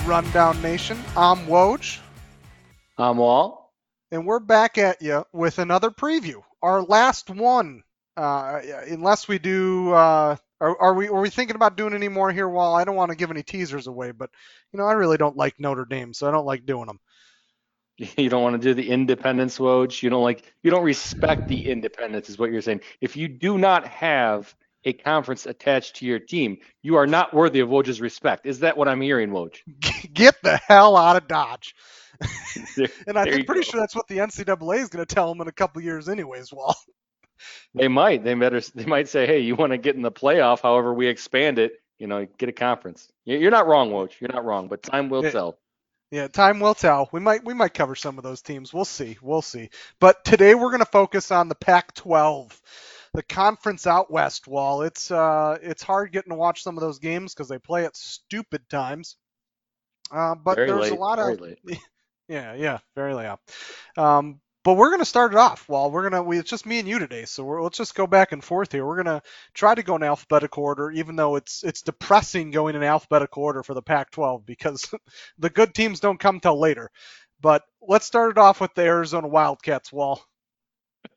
Rundown Nation. I'm Woj. I'm Walt. And we're back at you with another preview. Our last one. Uh, unless we do, uh, are, are, we are we thinking about doing any more here? Well, I don't want to give any teasers away, but you know I really don't like Notre Dame, so I don't like doing them. You don't want to do the independence, Woj. You don't like you don't respect the independence, is what you're saying. If you do not have a conference attached to your team, you are not worthy of Woj's respect. Is that what I'm hearing, Woj? Get the hell out of Dodge. There- and I'm pretty go. sure that's what the NCAA is going to tell them in a couple years, anyways. Well, They might. They better. They might say, "Hey, you want to get in the playoff? However, we expand it. You know, get a conference." You- You're not wrong, Woj. You're not wrong. But time will Yeah. tell. yeah, time will tell. We might we might cover some of those teams. We'll see. We'll see. But today we're going to focus on the Pac-12, the conference out west. Wahl. It's uh it's hard getting to watch some of those games because they play at stupid times. Uh, but Very there's late. a lot of. Yeah, yeah, very layout. Um, but we're gonna start it off. Well, we're gonna we it's just me and you today, so we're, let's just go back and forth here. We're gonna try to go in alphabetical order, even though it's it's depressing going in alphabetical order for the Pac-12 because the good teams don't come till later. But let's start it off with the Arizona Wildcats. Wahl.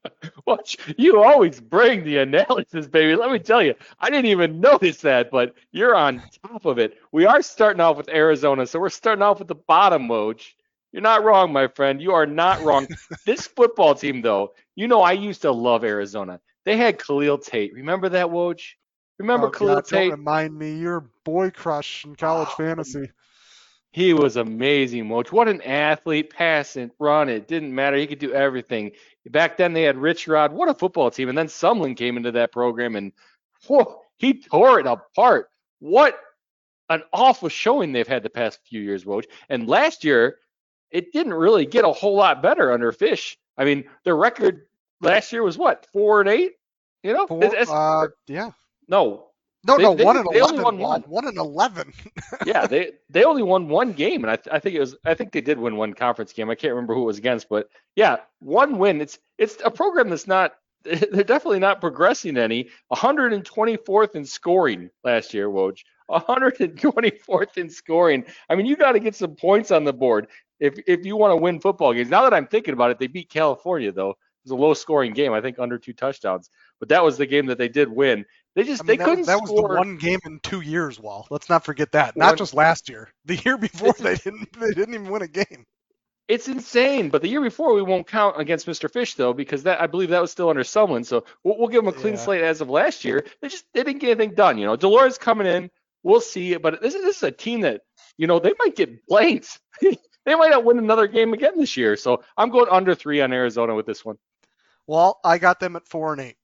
Watch, you always bring the analysis, baby. Let me tell you, I didn't even notice that, but you're on top of it. We are starting off with Arizona, so we're starting off with the bottom, Woj. You're not wrong, my friend. You are not wrong. this football team, though, you know, I used to love Arizona. They had Khalil Tate. Remember that, Woj? Remember Oh, Khalil God, don't Tate? remind me, your boy crush in college Oh, fantasy. He was amazing, Woj. What an athlete, pass it, run it, didn't matter. He could do everything. Back then they had Rich Rod. What a football team. And then Sumlin came into that program and whoa, he tore it apart. What an awful showing they've had the past few years, Woj. And last year, it didn't really get a whole lot better under Fisch. I mean, their record last year was what, four and eight? You know? Four, uh, yeah. no, No, they- no, they- one and they only eleven. won one. One and eleven. yeah, they they only won one game, and I, th- I think it was I think they did win one conference game. I can't remember who it was against, but yeah, one win. It's it's a program that's not they're definitely not progressing any. 124th in scoring last year, Woj. 124th in scoring. I mean, you got to get some points on the board if if you want to win football games. Now that I'm thinking about it, they beat California though. It was a low scoring game, I think under two touchdowns. But that was the game that they did win. They just I they that, couldn't that was the one game in two years, Wahl. Let's not forget that. Not just last year. The year before they didn't they didn't even win a game. It's insane. But the year before, we won't count against Mr. Fisch though, because that I believe that was still under someone. So we'll, we'll give them a clean Yeah. slate as of last year. They just they didn't get anything done. You know, Dolores coming in, we'll see. But this is this is a team that you know they might get blanked. they might not win another game again this year. So I'm going under three on Arizona with this one. Well, I got them at four and eight,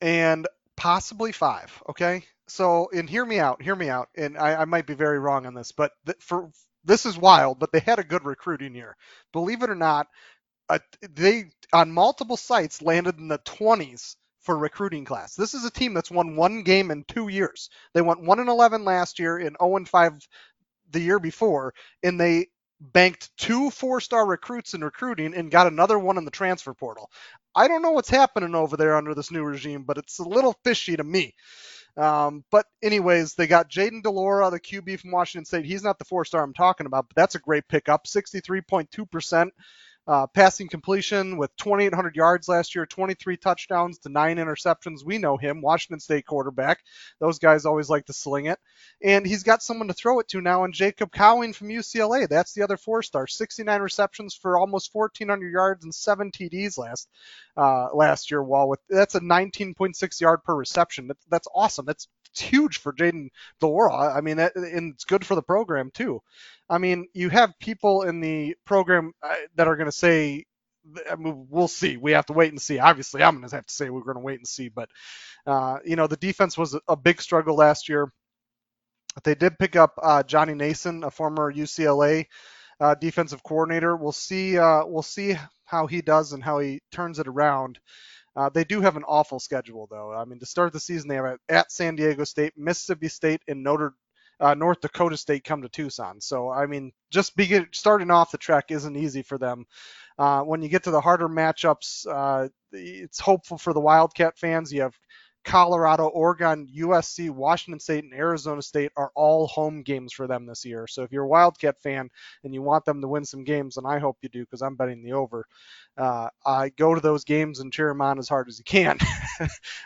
and possibly five. Okay, so and hear me out, hear me out, and I, I might be very wrong on this, but th- for this is wild, but they had a good recruiting year. Believe it or not, uh, they on multiple sites landed in the 20s for recruiting class. This is a team that's won one game in two years. They went one and 11 last year and 0 and 5 the year before, and they banked two four-star recruits in recruiting and got another one in the transfer portal. I don't know what's happening over there under this new regime, but it's a little fishy to me. Um, but anyways, they got Jayden de Laura, the QB from Washington State. He's not the four-star I'm talking about, but that's a great pickup. 63.2% uh, passing completion with 2,800 yards last year, 23 touchdowns to nine interceptions. We know him, Washington State quarterback. Those guys always like to sling it. And he's got someone to throw it to now in Jacob Cowing from UCLA. That's the other four-star. 69 receptions for almost 1,400 yards and seven TDs last uh, last year. While with that's a 19.6 yard per reception. That's, that's awesome. That's it's huge for Jaden Delora. I mean, that, and it's good for the program too. I mean, you have people in the program uh, that are going to say, I mean, we'll see. We have to wait and see. Obviously, I'm going to have to say we're going to wait and see. But, uh, you know, the defense was a big struggle last year. They did pick up uh, Johnny Nansen, a former UCLA uh, defensive coordinator. We'll see. Uh, we'll see how he does and how he turns it around. Uh, they do have an awful schedule, though. I mean, to start the season, they have at, San Diego State, Mississippi State, and Notre uh, North Dakota State come to Tucson. So, I mean, just begin, starting off the track isn't easy for them. Uh, when you get to the harder matchups, uh, it's hopeful for the Wildcat fans. You have Colorado, Oregon, USC, Washington State, and Arizona State are all home games for them this year. So if you're a Wildcat fan and you want them to win some games, and I hope you do because I'm betting the over, uh, I go to those games and cheer them on as hard as you can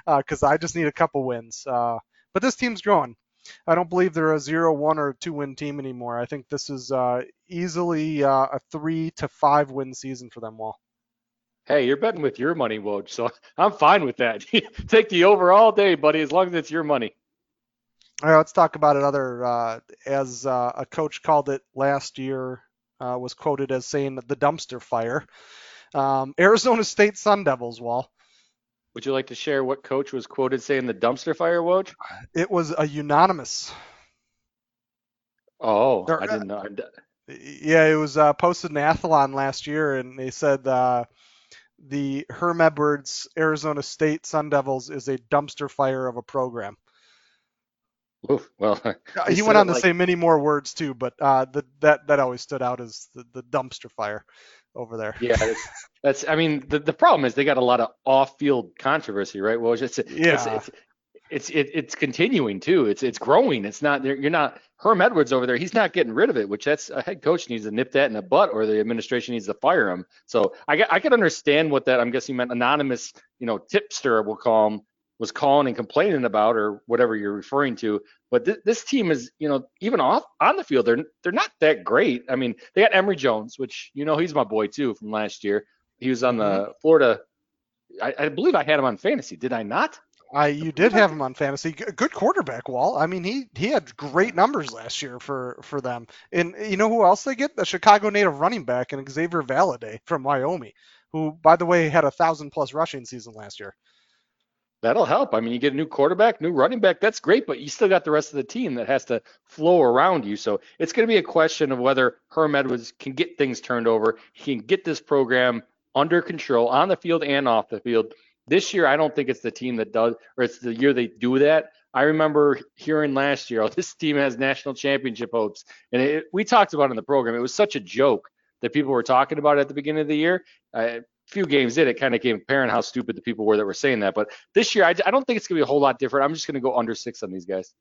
because uh, I just need a couple wins. Uh, but this team's growing. I don't believe they're a zero, one, or two win team anymore. I think this is uh, easily uh, a three to five win season for them. Wahl. Hey, you're betting with your money, Woj, so I'm fine with that. Take the over all day, buddy, as long as it's your money. All right, let's talk about another. Uh, as uh, a coach called it last year, uh, was quoted as saying the dumpster fire. Um, Arizona State Sun Devils, Wahl. Would you like to share what coach was quoted saying the dumpster fire, Woj? It was a unanimous. Oh, I didn't know. Yeah, it was uh, posted in Athlon last year, and they said uh, the Herm Edwards Arizona State Sun Devils is a dumpster fire of a program. Oof, well, he went on to like... say many more words too, but uh, the, that that always stood out as the, the dumpster fire over there. Yeah, that's, that's, I mean, the, the problem is they got a lot of off-field controversy, right? Well, it's, yeah. It's, it's, it's it, it's continuing too. It's it's growing. It's not you're not Herm Edwards over there. He's not getting rid of it, which that's a head coach needs to nip that in the butt, or the administration needs to fire him. So I I could understand what that I'm guessing meant. Anonymous, you know, tipster we'll call him was calling and complaining about or whatever you're referring to. But th- this team is, you know, even off on the field, they're they're not that great. I mean, they got Emory Jones, which you know he's my boy too from last year. He was on the mm-hmm. Florida. I, I believe I had him on fantasy. Did I not? I you did have him on fantasy. Good quarterback, Wahl. I mean, he he had great numbers last year for for them. And you know who else they get? The Chicago native running back and Xavier Valladay from Wyoming, who by the way had a thousand plus rushing season last year. That'll help. I mean, you get a new quarterback, new running back. That's great, but you still got the rest of the team that has to flow around you. So it's going to be a question of whether Herm Edwards can get things turned over. He can get this program under control on the field and off the field. This year, I don't think it's the team that does, or it's the year they do that. I remember hearing last year, oh, this team has national championship hopes. And it, we talked about in the program. It was such a joke that people were talking about it at the beginning of the year. Uh, few games in, it kind of came apparent how stupid the people were that were saying that. But this year, I, I don't think it's going to be a whole lot different. I'm just going to go under six on these guys.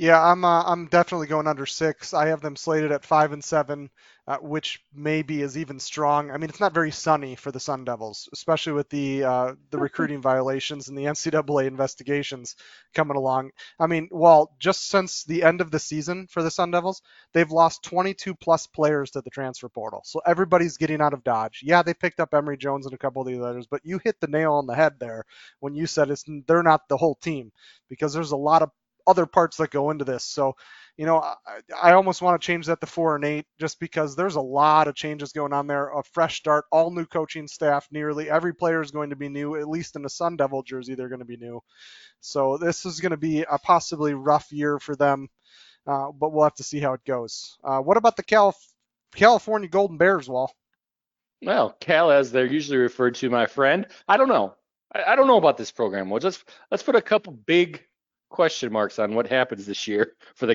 Yeah, I'm uh, I'm definitely going under six. I have them slated at five and seven, uh, which maybe is even strong. I mean, it's not very sunny for the Sun Devils, especially with the uh, the recruiting violations and the NCAA investigations coming along. I mean, well, just since the end of the season for the Sun Devils, they've lost 22 plus players to the transfer portal. So everybody's getting out of Dodge. Yeah, they picked up Emory Jones and a couple of these others, but you hit the nail on the head there when you said it's they're not the whole team because there's a lot of other parts that go into this. So, you know, I, I almost want to change that to four and eight just because there's a lot of changes going on there. A fresh start, all new coaching staff. Nearly every player is going to be new, at least in the Sun Devil jersey, they're going to be new. So this is going to be a possibly rough year for them, uh, but we'll have to see how it goes. Uh, what about the Calif- California Golden Bears, Wahl? Well, Cal, as they're usually referred to, my friend. I don't know. I, I don't know about this program. Well, just let's put a couple big question marks on what happens this year for the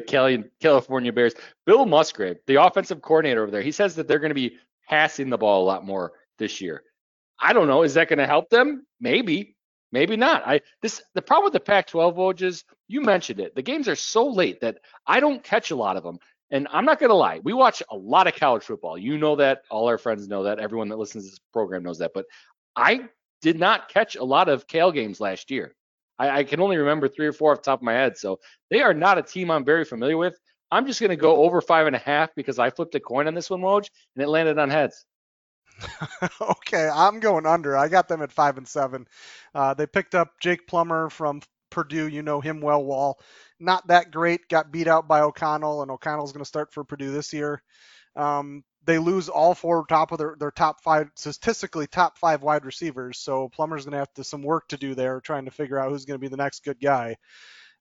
California Bears. Bill Musgrave, the offensive coordinator over there, he says that they're going to be passing the ball a lot more this year. I don't know. Is that going to help them? Maybe, maybe not. I this the problem with the Pac-12 Voges. You mentioned it. The games are so late that I don't catch a lot of them. And I'm not going to lie. We watch a lot of college football. You know that. All our friends know that. Everyone that listens to this program knows that. But I did not catch a lot of Cal games last year. I, I, can only remember three or four off the top of my head. So they are not a team I'm very familiar with. I'm just going to go over five and a half because I flipped a coin on this one, Woj, and it landed on heads. okay, I'm going under. I got them at five and seven. Uh, they picked up Jake Plummer from Purdue. You know him well, Wahl. Not that great. Got beat out by O'Connell, and O'Connell's going to start for Purdue this year. Um, they lose all four top of their, their top five statistically top five wide receivers. So Plummer's going to have to, some work to do there, trying to figure out who's going to be the next good guy.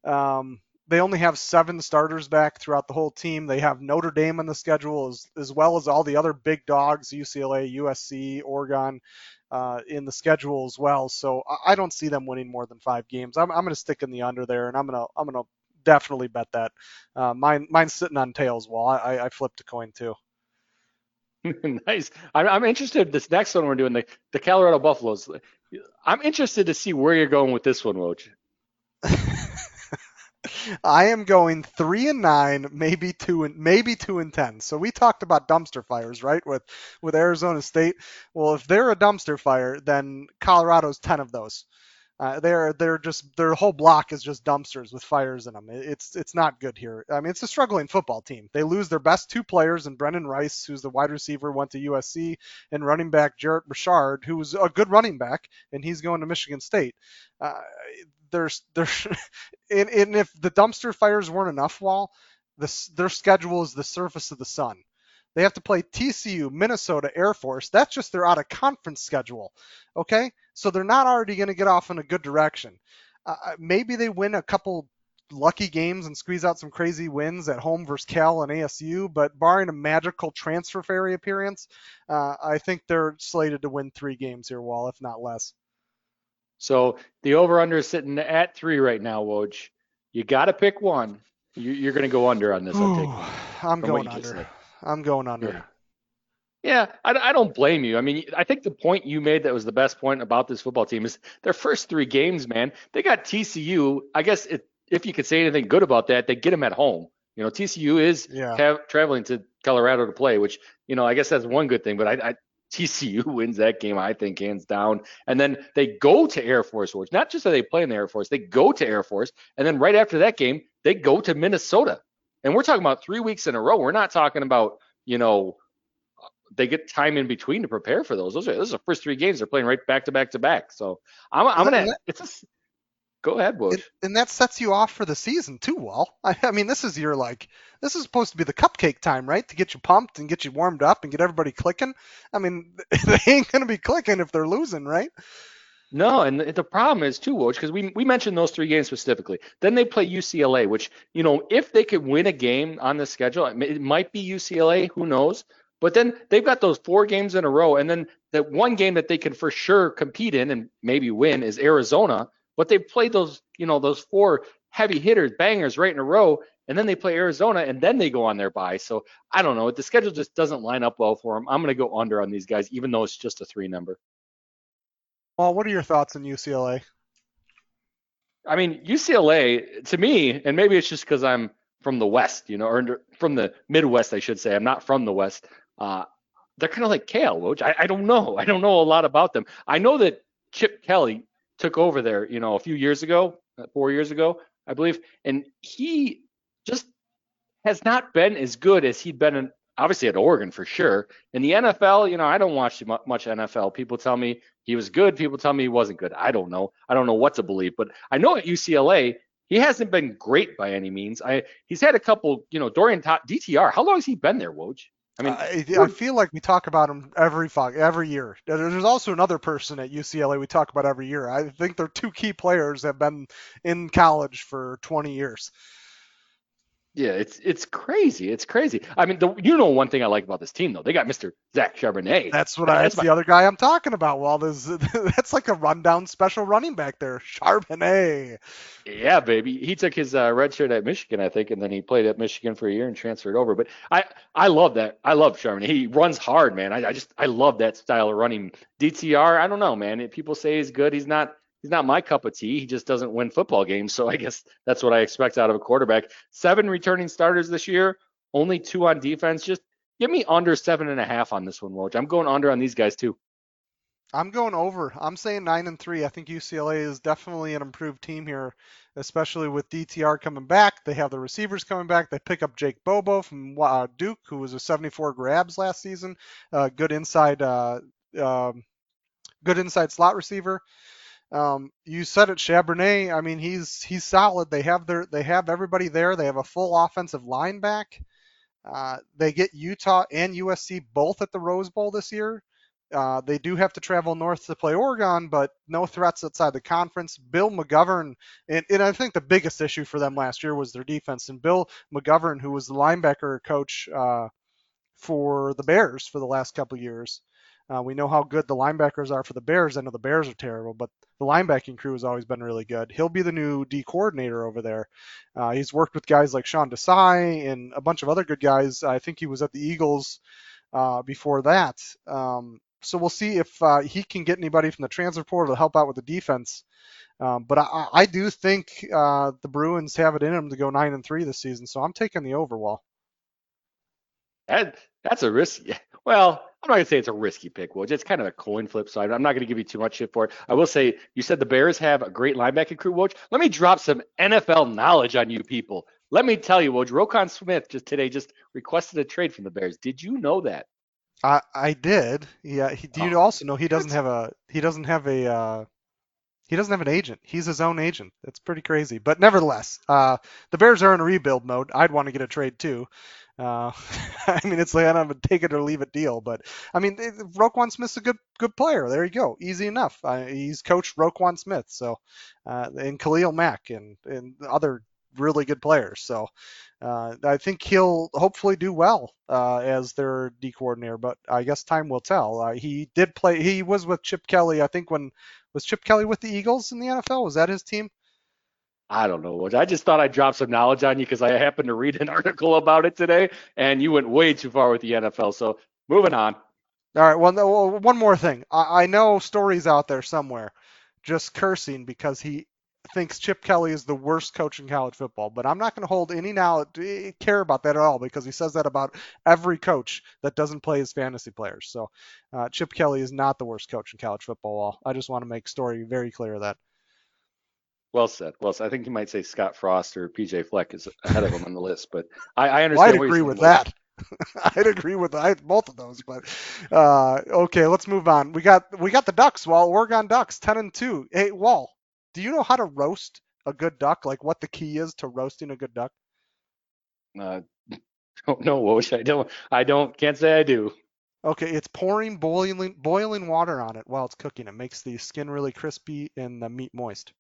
Um, they only have seven starters back throughout the whole team. They have Notre Dame on the schedule as, as well as all the other big dogs, UCLA, USC, Oregon, uh, in the schedule as well. So I, don't see them winning more than five games. I'm, I'm going to stick in the under there, and I'm going to I'm going to definitely bet that. Uh, mine mine's sitting on tails. Well, I, I flipped a coin too. nice. I'm, I'm interested. This next one we're doing the the Colorado Buffaloes. I'm interested to see where you're going with this one, Woj. I am going three and nine, maybe two and maybe two and ten. So we talked about dumpster fires, right? With with Arizona State. Well, if they're a dumpster fire, then Colorado's ten of those. Uh, they're they're just their whole block is just dumpsters with fires in them. It's it's not good here. I mean, it's a struggling football team. They lose their best two players, and Brendan Rice, who's the wide receiver, went to USC, and running back Jarrett Richard, who was a good running back, and he's going to Michigan State. Uh, there's there's and, and if the dumpster fires weren't enough, Wahl, this their schedule is the surface of the sun. They have to play TCU, Minnesota, Air Force. That's just their out of conference schedule. Okay, so they're not already going to get off in a good direction. Uh, uh, maybe they win a couple lucky games and squeeze out some crazy wins at home versus Cal and ASU, but barring a magical transfer fairy appearance, uh, I think they're slated to win three games here, Wahl, if not less. So the over under is sitting at three right now, Woj. You got to pick one. You, are going to go under on this. I I'm going under. I'm going under. Yeah. I, I, don't blame you. I mean, I think the point you made that was the best point about this football team is their first three games, man. They got TCU. I guess it, if you could say anything good about that, they get them at home. You know, TCU is yeah. traveling to Colorado to play, which you know I guess that's one good thing. But I, I TCU wins that game, I think, hands down. And then they go to Air Force, which not just that they play in the Air Force, they go to Air Force. And then right after that game, they go to Minnesota. And we're talking about three weeks in a row. We're not talking about, you know, they get time in between to prepare for those. Those are those are the first three games they're playing right back to back to back. So I'm I'm gonna it's a Go ahead. It, and that sets you off for the season too, Wahl. I, I, mean, this is your like, this is supposed to be the cupcake time, right? To get you pumped and get you warmed up and get everybody clicking. I mean, they ain't gonna be clicking if they're losing, right? No, and the problem is too, Woj, because we we mentioned those three games specifically. Then they play UCLA, which you know, if they could win a game on the schedule, it might be UCLA. Who knows? But then they've got those four games in a row, and then that one game that they can for sure compete in and maybe win is Arizona. But they've played those, you know, those four heavy hitters, bangers right in a row, and then they play Arizona, and then they go on their bye. So I don't know. The schedule just doesn't line up well for them. I'm going to go under on these guys, even though it's just a three number. Well, what are your thoughts on UCLA? I mean, UCLA to me, and maybe it's just because I'm from the West, you know, or from the Midwest, I should say. I'm not from the West. Uh, they're kind of like Kale, which I, I don't know. I don't know a lot about them. I know that Chip Kelly took over there, you know, a few years ago, uh, four years ago, I believe, and he just has not been as good as he'd been in, obviously at Oregon for sure. In the NFL, you know, I don't watch much NFL. People tell me he was good. People tell me he wasn't good. I don't know. I don't know what to believe. But I know at UCLA, he hasn't been great by any means. I he's had a couple, you know, Dorian DTR. How long has he been there, Woj? I mean, I, I, feel like we talk about him every every year. There's also another person at UCLA we talk about every year. I think they're two key players that have been in college for 20 years. Yeah, it's it's crazy. It's crazy. I mean, the, you know one thing I like about this team though, they got Mr. Zach Charbonnet. That's what I. That's, my, the other guy I'm talking about. Well, there's that's like a rundown special running back there, Charbonnet. Yeah, baby. He took his uh, red shirt at Michigan, I think, and then he played at Michigan for a year and transferred over. But I I love that. I love Charbonnet. He runs hard, man. I, I just I love that style of running. DTR, I don't know, man. People say he's good. He's not he's not my cup of tea. He just doesn't win football games. So I guess that's what I expect out of a quarterback. Seven returning starters this year, only two on defense. Just give me under seven and a half on this one, Woj. I'm going under on these guys too. I'm going over. I'm saying nine and three. I think UCLA is definitely an improved team here, especially with DTR coming back. They have the receivers coming back. They pick up Jake Bobo from uh, Duke, who was a 74 grabs last season. Uh, good inside, uh, um, good inside slot receiver. Um, you said it, Charbonnet. I mean, he's he's solid. They have their they have everybody there. They have a full offensive line back. Uh, they get Utah and USC both at the Rose Bowl this year. Uh, they do have to travel north to play Oregon, but no threats outside the conference. Bill McGovern, and, and I think the biggest issue for them last year was their defense. And Bill McGovern, who was the linebacker coach uh, for the Bears for the last couple years, uh, we know how good the linebackers are for the Bears. I know the Bears are terrible, but the linebacking crew has always been really good. He'll be the new D coordinator over there. Uh, he's worked with guys like Sean Desai and a bunch of other good guys. I think he was at the Eagles uh, before that. Um, so we'll see if uh, he can get anybody from the transfer portal to help out with the defense. Um, but I, I do think uh, the Bruins have it in them to go nine and three this season, so I'm taking the overwall. That, that's a risk. Well, I'm not gonna say it's a risky pick, Woj. It's kind of a coin flip, so I'm not gonna give you too much shit for it. I will say you said the Bears have a great linebacking crew, Woj. Let me drop some NFL knowledge on you people. Let me tell you, Woj, Roquan Smith just today just requested a trade from the Bears. Did you know that? I I did. Yeah. He, do you oh, also know he doesn't have a he doesn't have a uh, he doesn't have an agent. He's his own agent. That's pretty crazy. But nevertheless, uh, the Bears are in rebuild mode. I'd want to get a trade too. Uh, I mean, it's like I don't have a take it or leave it deal, but I mean, Roquan Smith's a good good player. There you go, easy enough. Uh, he's coached Roquan Smith, so uh, and Khalil Mack and and other really good players. So uh, I think he'll hopefully do well uh, as their D coordinator, but I guess time will tell. Uh, he did play. He was with Chip Kelly. I think when was Chip Kelly with the Eagles in the NFL? Was that his team? I don't know. I just thought I'd drop some knowledge on you because I happened to read an article about it today, and you went way too far with the NFL. So moving on. All right. Well, one more thing. I, know stories out there somewhere, just cursing because he thinks Chip Kelly is the worst coach in college football, but I'm not going to hold any now care about that at all because he says that about every coach that doesn't play his fantasy players. So uh, Chip Kelly is not the worst coach in college football. I just want to make story very clear that. Well said. Well said. I think you might say Scott Frost or PJ Fleck is ahead of him on the list, but I, I understand. Well, I'd agree with that. I'd agree with I, both of those, but uh, okay, let's move on. We got we got the Ducks. Wahl Oregon Ducks, ten and two. Hey, Wahl, do you know how to roast a good duck? Like what the key is to roasting a good duck? Uh, don't know, Woj. I don't. I don't. Can't say I do. Okay, it's pouring boiling boiling water on it while it's cooking. It makes the skin really crispy and the meat moist.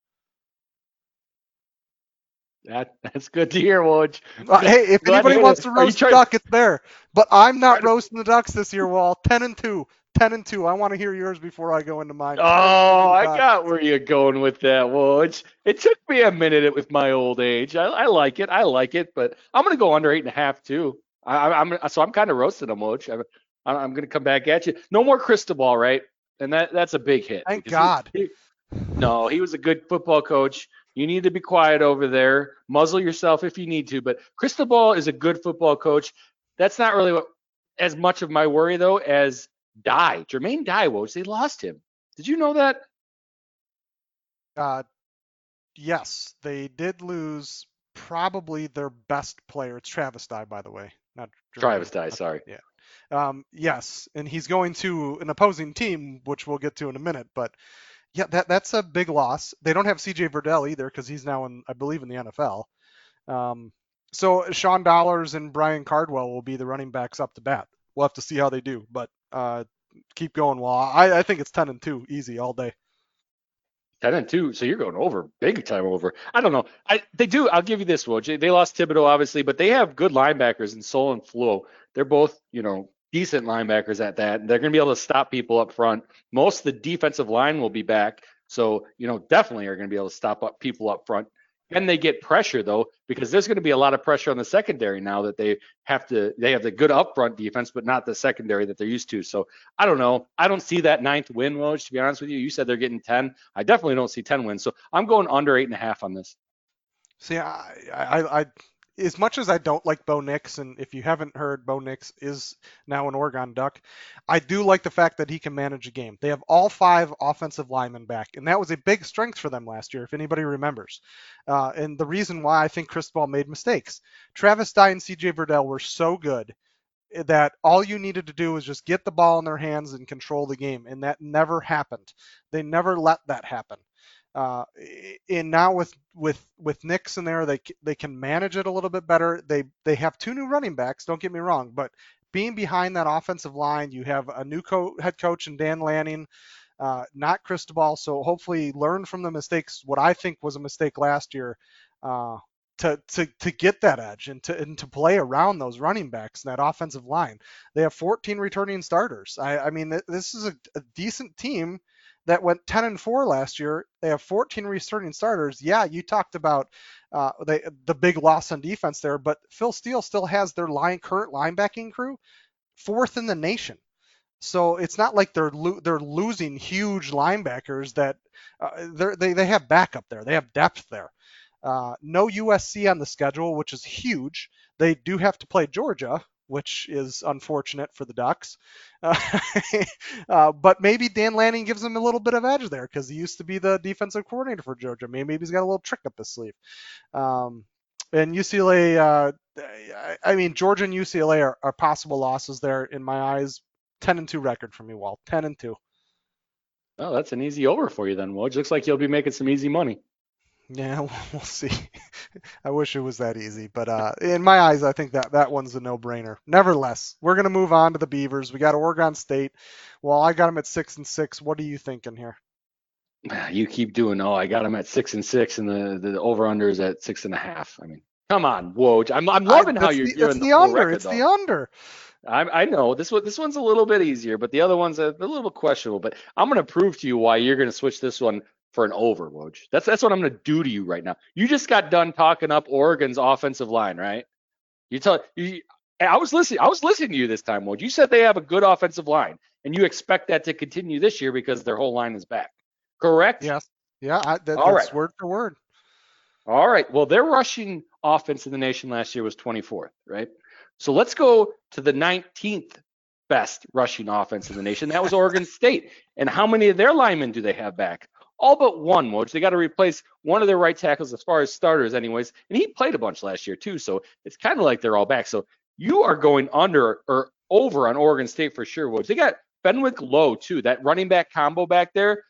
That that's good to hear, Woj. Uh, hey, if anybody wants to roast a duck, it's there. But I'm not roasting the ducks this year, Wahl. Ten and two. Ten and two. I want to hear yours before I go into mine. Oh, I got where you're going with that, Woj. It took me a minute with my old age. I, I like it. I like it, but I'm gonna go under eight and a half too. I, am so I'm kind of roasting them, Woj. I'm, I'm gonna come back at you. No more Cristobal, right? And that that's a big hit. Thank God. He, he, no, he was a good football coach. You need to be quiet over there. Muzzle yourself if you need to. But Cristobal is a good football coach. That's not really what as much of my worry though as Die Jermaine was they lost him. Did you know that? Uh, yes, they did lose probably their best player. It's Travis Dye, by the way, not Jermaine. Travis Dye. Sorry. Yeah. Um, yes, and he's going to an opposing team, which we'll get to in a minute. But yeah, that that's a big loss. They don't have C.J. Verdell either because he's now in, I believe, in the NFL. Um, so Sean Dollars and Byron Cardwell will be the running backs up to bat. We'll have to see how they do, but uh, keep going. Well, I, I think it's ten and two, easy all day. Ten and two, so you're going over, big time over. I don't know. I they do. I'll give you this, Woj. They lost Thibodeaux, obviously, but they have good linebackers in Sol and Flowe. They're both, you know, decent linebackers at that. They're going to be able to stop people up front. Most of the defensive line will be back. So, you know, definitely are going to be able to stop up people up front. Can they get pressure though? Because there's going to be a lot of pressure on the secondary now that they have to. They have the good upfront defense, but not the secondary that they're used to. So I don't know. I don't see that ninth win, Woj. To be honest with you, you said they're getting ten. I definitely don't see ten wins. So I'm going under eight and a half on this. See, I, I, I as much as I don't like Bo Nix, and if you haven't heard, Bo Nix is now an Oregon Duck. I do like the fact that he can manage a game. They have all five offensive linemen back, and that was a big strength for them last year, if anybody remembers. Uh, and the reason why I think Cristobal made mistakes. Travis Dye and CJ Verdell were so good that all you needed to do was just get the ball in their hands and control the game, and that never happened. They never let that happen. Uh, and now with with with Nix in there, they they can manage it a little bit better. They they have two new running backs. Don't get me wrong, but being behind that offensive line, you have a new co- head coach in Dan Lanning, uh, not Cristobal. So hopefully learn from the mistakes. What I think was a mistake last year. Uh, to, to, to get that edge and to, and to play around those running backs and that offensive line. They have 14 returning starters. I, I mean, this is a, a decent team that went 10 and 4 last year. They have 14 returning starters. Yeah, you talked about uh, the big loss on defense there, but Phil Steele still has their line current linebacking crew fourth in the nation. So it's not like they're lo- they're losing huge linebackers that uh, they they have backup there. They have depth there. Uh, no USC on the schedule, which is huge. They do have to play Georgia, which is unfortunate for the Ducks. Uh, uh, but maybe Dan Lanning gives them a little bit of edge there because he used to be the defensive coordinator for Georgia. Maybe, maybe he's got a little trick up his sleeve. Um, and UCLA, uh, I mean, Georgia and UCLA are, are, possible losses there in my eyes. 10 and 2 record for me, Walt. 10 and 2. Oh, that's an easy over for you then, Woj. Looks like you'll be making some easy money. Yeah, we'll see. I wish it was that easy, but uh, in my eyes, I think that that one's a no-brainer. Nevertheless, we're gonna move on to the Beavers. We got Oregon State. Well, I got them at six and six. What are you thinking here? You keep doing. Oh, I got them at six and six, and the the over/under is at six and a half. I mean, come on, Woj. I'm I'm loving I, how you're the, giving the, the under. Record, it's though. the under. I, I know this one. This one's a little bit easier, but the other one's a, a little bit questionable. But I'm going to prove to you why you're going to switch this one for an over, Woj. That's that's what I'm going to do to you right now. You just got done talking up Oregon's offensive line, right? You tell you. I was listening. I was listening to you this time, Woj. You said they have a good offensive line, and you expect that to continue this year because their whole line is back. Correct? Yes. Yeah. I, that, All that's right. word for word. All right. Well, their rushing offense in the nation last year was 24th, right? So let's go to the 19th best rushing offense in the nation. That was Oregon State. And how many of their linemen do they have back? All but one, Woj. They got to replace one of their right tackles as far as starters, anyways. And he played a bunch last year too, so it's kind of like they're all back. So you are going under or over on Oregon State for sure, Woj. They got Benwick Low too. That running back combo back there,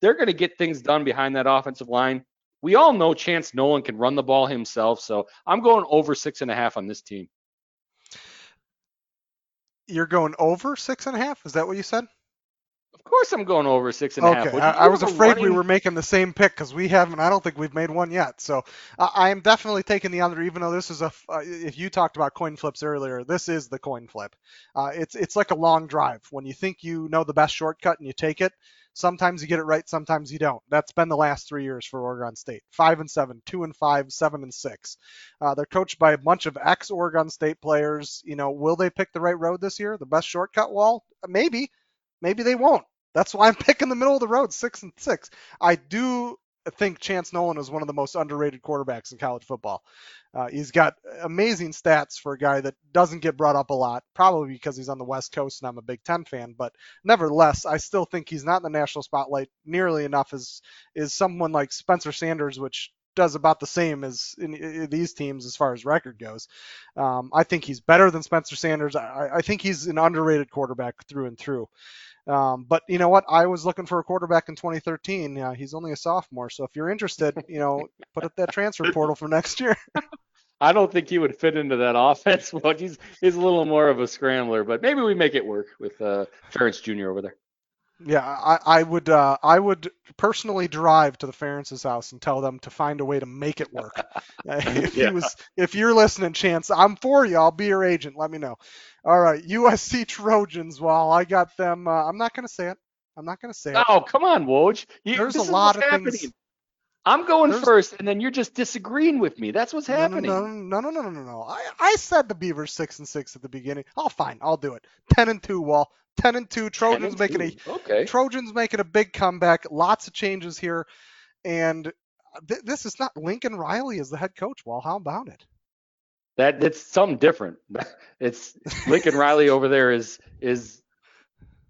they're going to get things done behind that offensive line. We all know Chance Nolan can run the ball himself, so I'm going over six and a half on this team. You're going over six and a half? Is that what you said? Of course, I'm going over six and a half. Okay, I, I was afraid running... we were making the same pick because we haven't. I don't think we've made one yet. So uh, I am definitely taking the under, even though this is a. Uh, if you talked about coin flips earlier, this is the coin flip. Uh, it's it's like a long drive. When you think you know the best shortcut and you take it, sometimes you get it right, sometimes you don't. That's been the last three years for Oregon State. Five and seven, two and five, seven and six. Uh, they're coached by a bunch of ex-Oregon State players. You know, will they pick the right road this year? The best shortcut Wahl? Maybe. Maybe they won't. That's why I'm picking the middle of the road, six and six. I do think Chance Nolan is one of the most underrated quarterbacks in college football. Uh, he's got amazing stats for a guy that doesn't get brought up a lot, probably because he's on the West Coast and I'm a Big Ten fan. But nevertheless, I still think he's not in the national spotlight nearly enough as is someone like Spencer Sanders, which does about the same as in, in these teams as far as record goes. Um, I think he's better than Spencer Sanders. I, I think he's an underrated quarterback through and through. Um, but you know what? I was looking for a quarterback in 2013. Uh, he's only a sophomore, so if you're interested, you know, put up that transfer portal for next year. I don't think he would fit into that offense. Well, he's he's a little more of a scrambler, but maybe we make it work with uh, Ferentz Jr. over there. Yeah, I, I would uh, I would personally drive to the Ferentz's house and tell them to find a way to make it work. if yeah. was if you're listening, Chance, I'm for you. I'll be your agent. Let me know. All right, USC Trojans. Well, I got them. Uh, I'm not going to say it. I'm not going to say it. Oh, come on, Woj. You, There's a lot of happening. things. I'm going There's... first, and then you're just disagreeing with me. That's what's happening. No, no, no, no, no, no, no. I, I said the Beavers six and six at the beginning. Oh, fine, I'll do it. Ten and two, Wahl. Ten and two. Trojans and making two. a okay. Trojans making a big comeback. Lots of changes here, and th- this is not Lincoln Riley as the head coach. Wahl, how about it? That it's something different. It's Lincoln Riley over there is is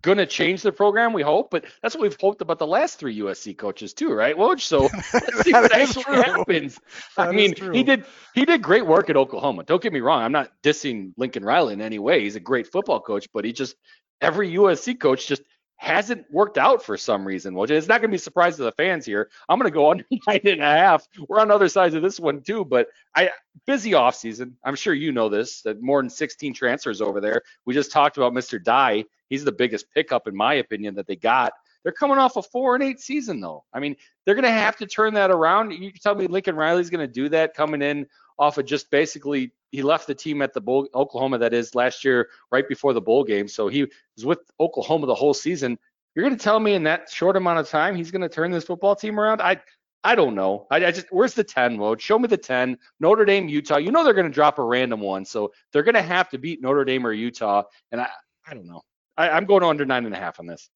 going to change the program, we hope. But that's what we've hoped about the last three USC coaches too, right, Woj? So let's see what actually true. happens. That I mean, he did he did great work at Oklahoma. Don't get me wrong. I'm not dissing Lincoln Riley in any way. He's a great football coach, but he just every USC coach just hasn't worked out for some reason. Well, it's not going to be a surprise to the fans here. I'm going to go under nine and a half. We're on other sides of this one too, but I busy off season. I'm sure you know this. That more than 16 transfers over there. We just talked about Mr. Dye. He's the biggest pickup in my opinion that they got. They're coming off a four and eight season though. I mean, they're going to have to turn that around. You tell me Lincoln Riley's going to do that coming in off of just basically he left the team at the bowl Oklahoma that is last year right before the bowl game. So he was with Oklahoma the whole season. You're going to tell me in that short amount of time he's going to turn this football team around? I I don't know. I, I just where's the 10 mode? Show me the 10. Notre Dame, Utah. You know they're going to drop a random one, so they're going to have to beat Notre Dame or Utah. And I I don't know. I, I'm going under nine and a half on this.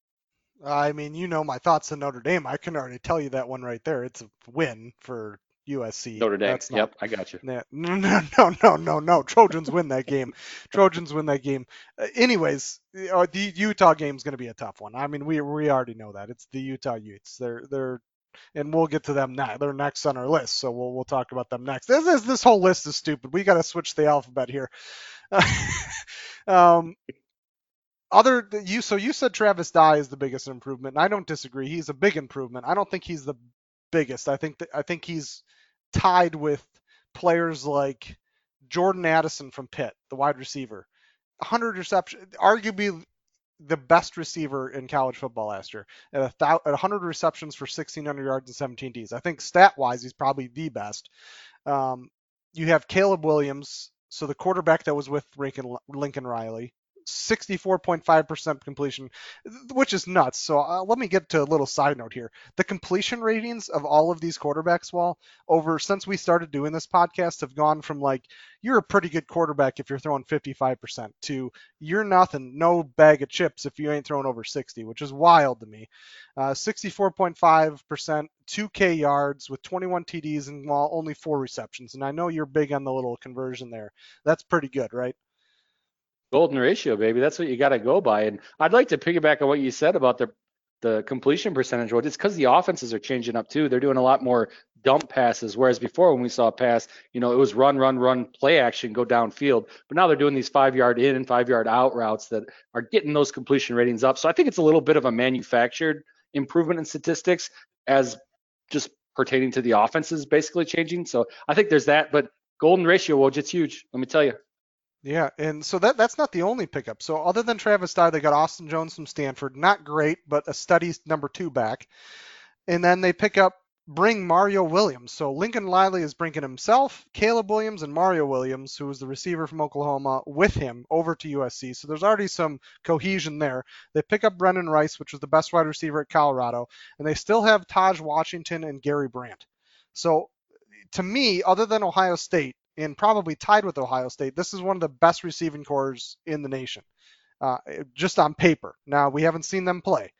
I mean, you know my thoughts on Notre Dame. I can already tell you that one right there. It's a win for USC. Notre Dame. That's not, Yep, I got you. No, no, no, no, no, no. Trojans win that game. Trojans win that game. Uh, anyways, uh, the Utah game is going to be a tough one. I mean, we we already know that. It's the Utah Utes. They're they're and we'll get to them next. They're next on our list, so we'll we'll talk about them next. This is, this whole list is stupid. We got to switch the alphabet here. um, other you so you said Travis Dye is the biggest improvement, and I don't disagree. He's a big improvement. I don't think he's the biggest. I think that I think he's tied with players like Jordan Addison from Pitt, the wide receiver. 100 reception, arguably the best receiver in college football last year at, a th- at 100 receptions for 1,600 yards and 17 Ds. I think stat wise, he's probably the best. Um, you have Caleb Williams, so the quarterback that was with Lincoln, Lincoln Riley, 64.5% completion, which is nuts. So uh, let me get to a little side note here. The completion ratings of all of these quarterbacks, well, over since we started doing this podcast, have gone from like you're a pretty good quarterback if you're throwing 55% to you're nothing, no bag of chips if you ain't throwing over 60, which is wild to me. Uh, 64.5%, 2K yards with 21 TDs and well, only four receptions. And I know you're big on the little conversion there. That's pretty good, right? Golden ratio, baby. That's what you got to go by. And I'd like to piggyback on what you said about the the completion percentage. Well, it's because the offenses are changing up too. They're doing a lot more dump passes, whereas before when we saw a pass, you know, it was run, run, run, play action, go downfield. But now they're doing these five yard in and five yard out routes that are getting those completion ratings up. So I think it's a little bit of a manufactured improvement in statistics as just pertaining to the offenses basically changing. So I think there's that, but golden ratio, Woj, it's huge. Let me tell you. Yeah, and so that that's not the only pickup. So other than Travis Dye, they got Austin Jones from Stanford. Not great, but a steady number two back. And then they pick up bring Mario Williams. So Lincoln Riley is bringing himself, Caleb Williams, and Mario Williams, who is the receiver from Oklahoma, with him over to USC. So there's already some cohesion there. They pick up Brendan Rice, which was the best wide receiver at Colorado, and they still have Tahj Washington and Gary Brandt. So to me, other than Ohio State, and probably tied with Ohio State. This is one of the best receiving cores in the nation, uh, just on paper. Now we haven't seen them play.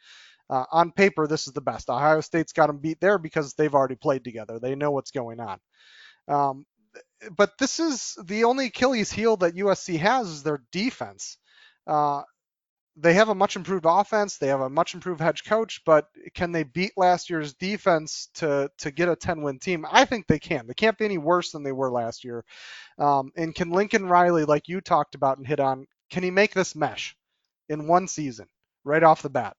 Uh, on paper, this is the best. Ohio State's got them beat there because they've already played together. They know what's going on. Um, but this is the only Achilles heel that USC has is their defense. Uh, they have a much improved offense. They have a much improved head coach, but can they beat last year's defense to to get a 10 win team? I think they can. They can't be any worse than they were last year. Um, and can Lincoln Riley, like you talked about and hit on, can he make this mesh in one season right off the bat?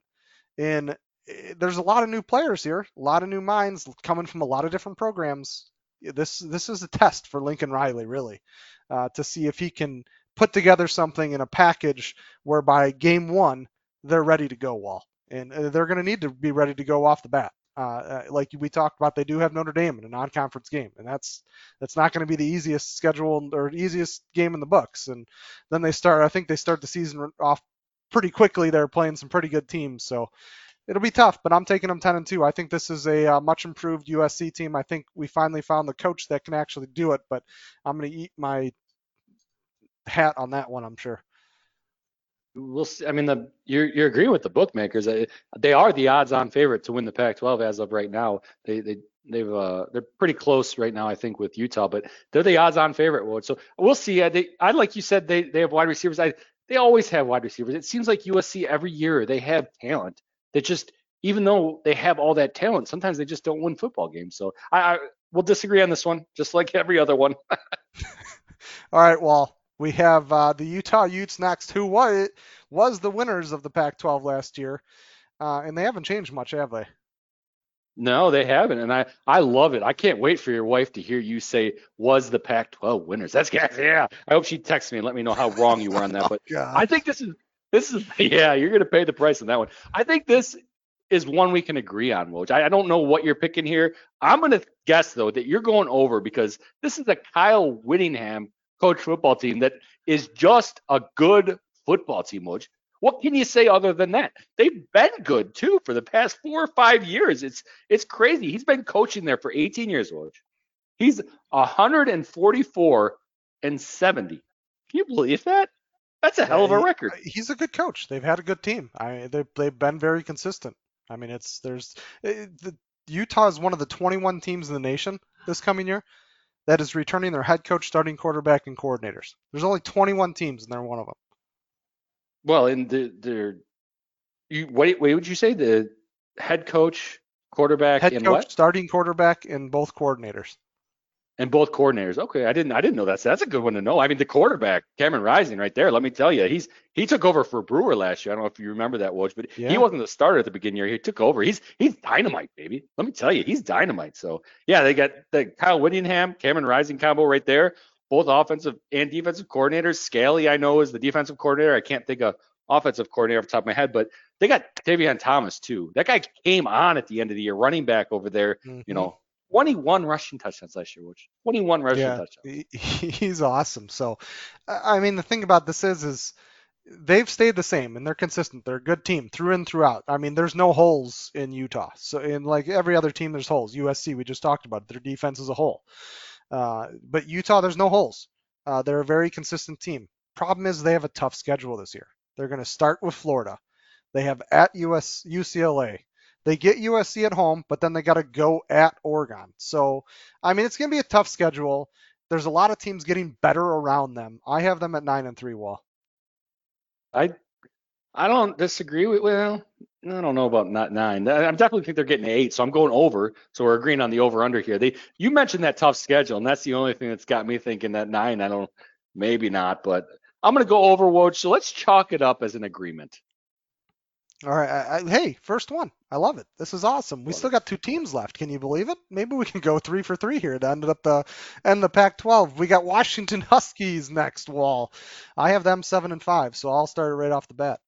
And eh, there's a lot of new players here, a lot of new minds coming from a lot of different programs. This this is a test for Lincoln Riley, really, uh, to see if he can put together something in a package whereby game one they're ready to go Wahl and uh, they're going to need to be ready to go off the bat uh, uh, like we talked about they do have notre dame in a non-conference game and that's that's not going to be the easiest schedule or easiest game in the books and then they start i think they start the season off pretty quickly they're playing some pretty good teams so it'll be tough, but I'm taking them 10 and 2. I think this is a uh, much improved USC team. I think we finally found the coach that can actually do it, but I'm going to eat my hat on that one, I'm sure. We'll see. I mean, the you're you're agreeing with the bookmakers. They are the odds-on favorite to win the Pac-12 as of right now. They they they've uh they're pretty close right now, I think, with Utah, but they're the odds-on favorite. So we'll see. They I like you said they they have wide receivers. I they always have wide receivers. It seems like USC every year they have talent that just even though they have all that talent, sometimes they just don't win football games. So I, I will disagree on this one, just like every other one. all right, well, we have uh, the Utah Utes next, who was, was the winners of the Pac-12 last year, uh, and they haven't changed much, have they? No, they haven't, and I I love it. I can't wait for your wife to hear you say was the Pac-12 winners. That's yeah. I hope she texts me and let me know how wrong you were on that. But oh, I think this is this is yeah. You're gonna pay the price on that one. I think this is one we can agree on, Woj. I, I don't know what you're picking here. I'm gonna guess though that you're going over because this is a Kyle Whittingham coach football team that is just a good football team, Woj. What can you say other than that? They've been good too for the past four or five years. It's it's crazy. He's been coaching there for 18 years, Woj. He's 144 and 70. Can you believe that? That's a hell of a Uh, record. He's a good coach. They've had a good team. I they they've been very consistent. I mean, it's there's it, the, Utah is one of the 21 teams in the nation this coming year that is returning their head coach, starting quarterback, and coordinators. There's only 21 teams, and they're one of them. Well, in the the you wait, wait, would you say the head coach, quarterback, Head and coach, what? starting quarterback, and both coordinators. And both coordinators. Okay, I didn't I didn't know that. That's a good one to know. I mean, the quarterback, Cameron Rising, right there. Let me tell you, he's he took over for Brewer last year. I don't know if you remember that, Woj, but Yeah. he wasn't the starter at the beginning of the year. He took over. He's he's dynamite, baby. Let me tell you, he's dynamite. So yeah, they got the Kyle Whittingham, Cameron Rising combo right there. Both offensive and defensive coordinators. Scalley, I know, is the defensive coordinator. I can't think of offensive coordinator off the top of my head, but they got Tavion Thomas too. That guy came on at the end of the year, running back over there. You Mhm. know, 21 rushing touchdowns last year, which 21 rushing Yeah. touchdowns. He- he's awesome. So, I I mean, the thing about this is, is they've stayed the same and they're consistent. They're a good team through and throughout. I mean, there's no holes in Utah. So, in like every other team, there's holes. USC, we just talked about it. their defense is a hole. Uh, but Utah, there's no holes. Uh, they're a very consistent team. Problem is, they have a tough schedule this year. They're going to start with Florida. They have at US UCLA. They get USC at home, but then they got to go at Oregon. So, I mean, it's going to be a tough schedule. There's a lot of teams getting better around them. I have them at nine and three. Wahl. I I don't disagree with well, I don't know about not nine. I definitely think they're getting eight, so I'm going over. So we're agreeing on the over under here. They you mentioned that tough schedule, and that's the only thing that's got me thinking that nine. I don't maybe not, but I'm gonna go over. So let's chalk it up as an agreement. All right. I, I, hey, first one. I love it. This is awesome. We Love still it. got two teams left. Can you believe it? Maybe we can go three for three here to end up the end the Pac-12. We got Washington Huskies next. Wahl. I have them seven and five, so I'll start it right off the bat.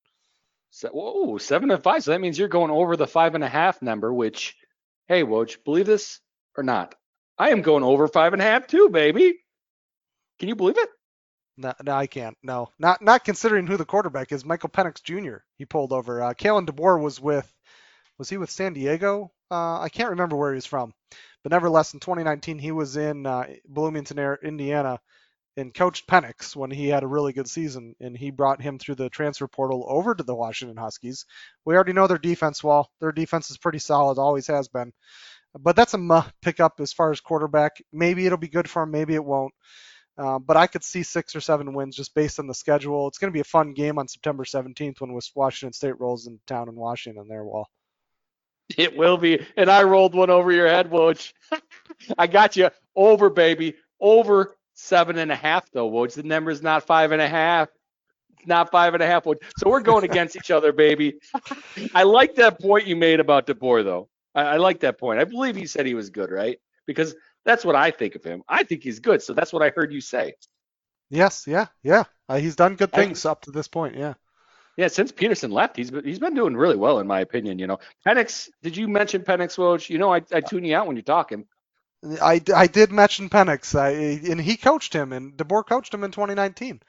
So, whoa, seven and five. So that means you're going over the five and a half number, which, hey, Woj, believe this or not? I am going over five and a half too, baby. Can you believe it? No, no, I can't. No, not not considering who the quarterback is. Michael Penix Jr. He pulled over. Uh, Kalen DeBoer was with, was he with San Diego? Uh, I can't remember where he was from, but nevertheless, in 2019 he was in uh, Bloomington, Indiana, and coached Penix when he had a really good season, and he brought him through the transfer portal over to the Washington Huskies. We already know their defense well. Their defense is pretty solid, always has been. But that's a muh pickup as far as quarterback. Maybe it'll be good for him, maybe it won't. Uh, but I could see six or seven wins just based on the schedule. It's going to be a fun game on September 17th when Washington State rolls into town in Washington there. Well, It will be. And I rolled one over your head, Woj. I got you over, baby. Over seven and a half, though, Woj. The number's not five and a half. It's not five and a half. So we're going against each other, baby. I like that point you made about DeBoer, though. I, I like that point. I believe he said he was good, right? Because that's what I think of him. I think he's good. So that's what I heard you say. yes, yeah, yeah. Uh, he's done good I- things up to this point. Yeah. Yeah, since Petersen left, he's been, he's been doing really well, in my opinion. You know, Penix, did you mention Penix, Woj? You know, I, I tune you out when you're talking. I, I did mention Penix, I, and he coached him, and DeBoer coached him in 2019.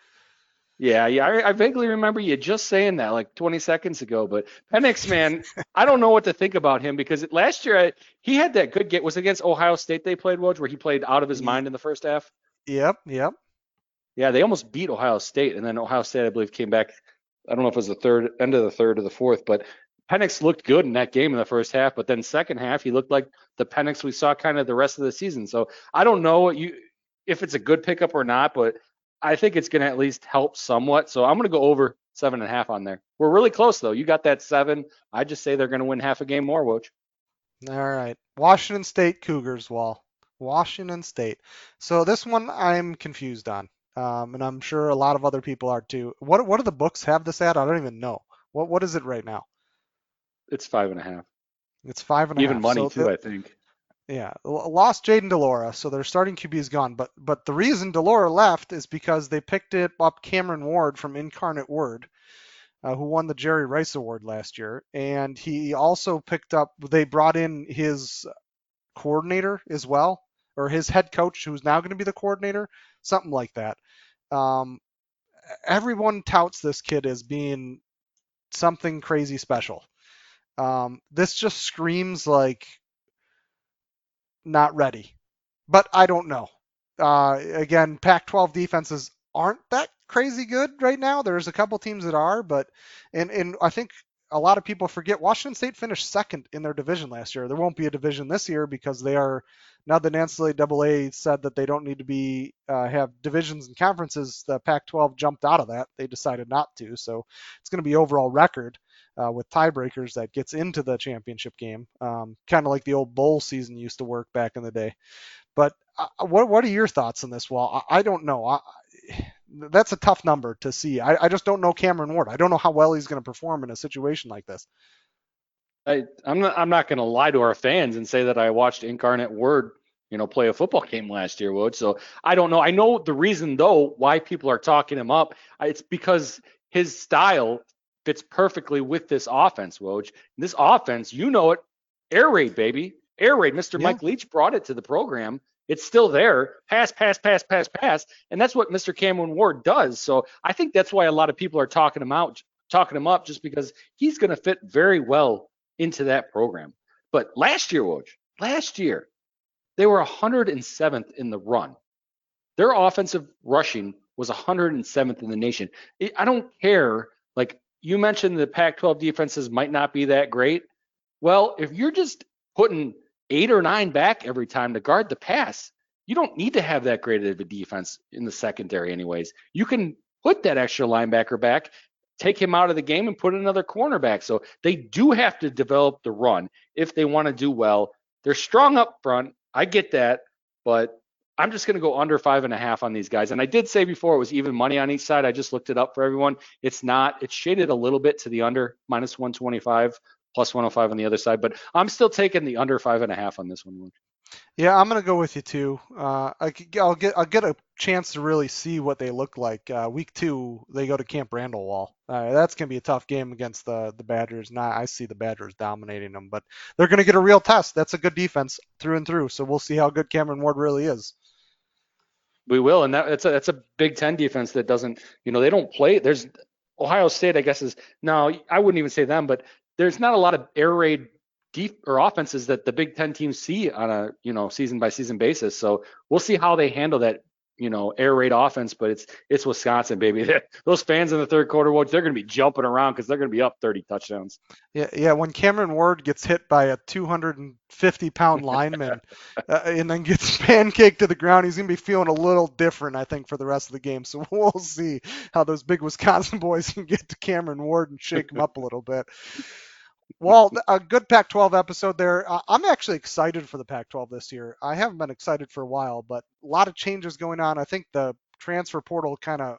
Yeah, yeah, I, I vaguely remember you just saying that like 20 seconds ago. But Penix, man, I don't know what to think about him because last year I, he had that good get was against Ohio State. They played Woj, where he played out of his mind in the first half. Yep, yep. Yeah, they almost beat Ohio State, and then Ohio State, I believe, came back. I don't know if it was the third end of the third or the fourth, but Penix looked good in that game in the first half. But then second half, he looked like the Penix we saw kind of the rest of the season. So I don't know what you if it's a good pickup or not, but I think it's going to at least help somewhat. So I'm going to go over seven and a half on there. We're really close though. You got that seven. I just say they're going to win half a game more, Woj. All right. Washington State Cougars, Wahl. Washington State. So this one I'm confused on, um, and I'm sure a lot of other people are too. What what do the books have this at? I don't even know. What what is it right now? It's five and a half. It's five and a half. Even money So too, the- I think. Yeah, lost Jayden de Laura, so their starting QB is gone. But but the reason Delora left is because they picked up Cameron Ward from Incarnate Word, uh, who won the Jerry Rice Award last year, and he also picked up. They brought in his coordinator as well, or his head coach, who's now going to be the coordinator, something like that. Um, everyone touts this kid as being something crazy special. Um, this just screams like not ready. But I don't know. Uh, again, Pac-12 defenses aren't that crazy good right now. There's a couple teams that are, but and and I think a lot of people forget Washington State finished second in their division last year. There won't be a division this year because they are now the NCAA said that they don't need to be uh, have divisions and conferences. The Pac-12 jumped out of that. They decided not to, so it's going to be overall record uh, with tiebreakers that gets into the championship game, um, kind of like the old bowl season used to work back in the day. But uh, what what are your thoughts on this? Well, I, I don't know. I, that's a tough number to see. I, I just don't know Cameron Ward. I don't know how well he's going to perform in a situation like this. I, I'm not. I'm not going to lie to our fans and say that I watched Incarnate Word, you know, play a football game last year, Wood. So I don't know. I know the reason though why people are talking him up. It's because his style fits perfectly with this offense, Woj. This offense, you know it, air raid, baby, air raid. Mr. Yeah. Mike Leach brought it to the program. It's still there. Pass, pass, pass, pass, pass, and that's what Mr. Cameron Ward does. So I think that's why a lot of people are talking him out, talking him up, just because he's going to fit very well into that program. But last year, Woj, last year, they were 107th in the run. Their offensive rushing was 107th in the nation. I don't care. Like you mentioned, the Pac-12 defenses might not be that great. Well, if you're just putting eight or nine back every time to guard the pass, you don't need to have that great of a defense in the secondary, anyways. You can put that extra linebacker back, take him out of the game, and put another cornerback. So they do have to develop the run if they want to do well. They're strong up front. I get that, but I'm just going to go under five and a half on these guys. And I did say before it was even money on each side. I just looked it up for everyone. It's not. It's shaded a little bit to the under minus 125 plus 105 on the other side. But I'm still taking the under five and a half on this one. Yeah, I'm gonna go with you too. Uh, I, will get I'll get a chance to really see what they look like. Uh, week two, they go to Camp Randall Wahl. Uh, that's gonna be a tough game against the the Badgers. I, I see the Badgers dominating them, but they're gonna get a real test. That's a good defense through and through. So we'll see how good Cameron Ward really is. We will, and that, that's a that's a Big Ten defense that doesn't, you know, they don't play. There's Ohio State, I guess, is now I wouldn't even say them, but there's not a lot of air raid deep or offenses that the Big Ten teams see on a you know season by season basis. So we'll see how they handle that you know air raid offense. But it's it's Wisconsin, baby. Those fans in the third quarter, watch they're going to be jumping around because they're going to be up 30 touchdowns. Yeah, yeah. When Cameron Ward gets hit by a 250 pound lineman uh, and then gets pancaked to the ground, he's going to be feeling a little different, I think, for the rest of the game. So we'll see how those big Wisconsin boys can get to Cameron Ward and shake him up a little bit. Well, a good Pac-12 episode there. Uh, I'm actually excited for the Pac-12 this year. I haven't been excited for a while, but a lot of changes going on. I think the transfer portal kind of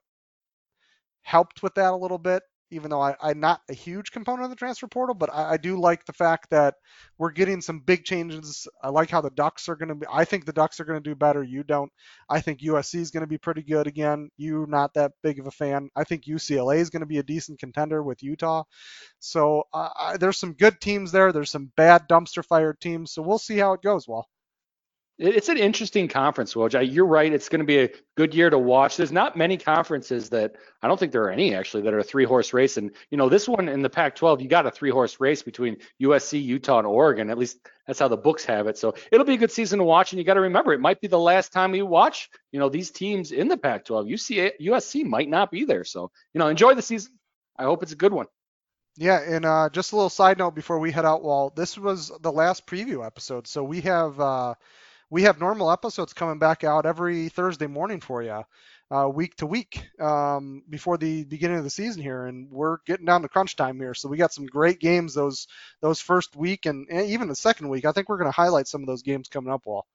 helped with that a little bit even though I, am not a huge component of the transfer portal, but I, I, do like the fact that we're getting some big changes. I like how the Ducks are going to be. I think the Ducks are going to do better. You don't. I think USC is going to be pretty good again. You not that big of a fan. I think UCLA is going to be a decent contender with Utah. So uh, there's some good teams there. There's some bad dumpster fire teams. So we'll see how it goes. Well it's an interesting conference, Woj. You're right. It's going to be a good year to watch. There's not many conferences that I don't think there are any actually that are a three horse race. And you know, this one in the Pac-12, you got a three horse race between USC, Utah, and Oregon. At least that's how the books have it. So it'll be a good season to watch. And you got to remember, it might be the last time you watch, you know, these teams in the Pac-12. UC, USC might not be there. So you know, enjoy the season. I hope it's a good one. Yeah, and uh, just a little side note before we head out, Wahl. This was the last preview episode, so we have. Uh, we have normal episodes coming back out every Thursday morning for you, uh, week to week, um, before the beginning of the season here, and we're getting down to crunch time here. So we got some great games those those first week and, and even the second week. I think we're going to highlight some of those games coming up. Wahl.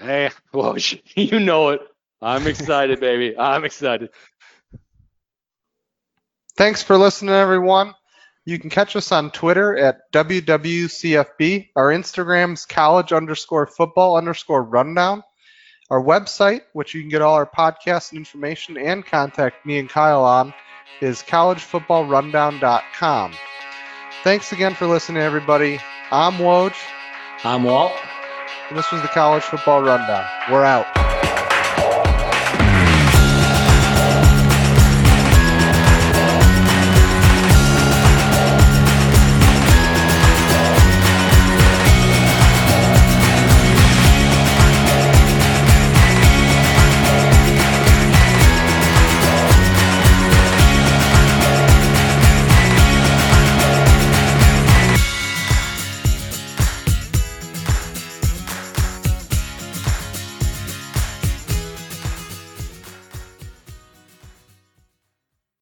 Hey, well, you know it. I'm excited, baby. I'm excited. Thanks for listening, everyone. You can catch us on Twitter at WWCFB. Our Instagram's college underscore football underscore rundown. Our website, which you can get all our podcasts and information and contact me and Kyle on, is collegefootballrundown.com. Thanks again for listening, everybody. I'm Woj. I'm Wahl. And this was the College Football Rundown. We're out.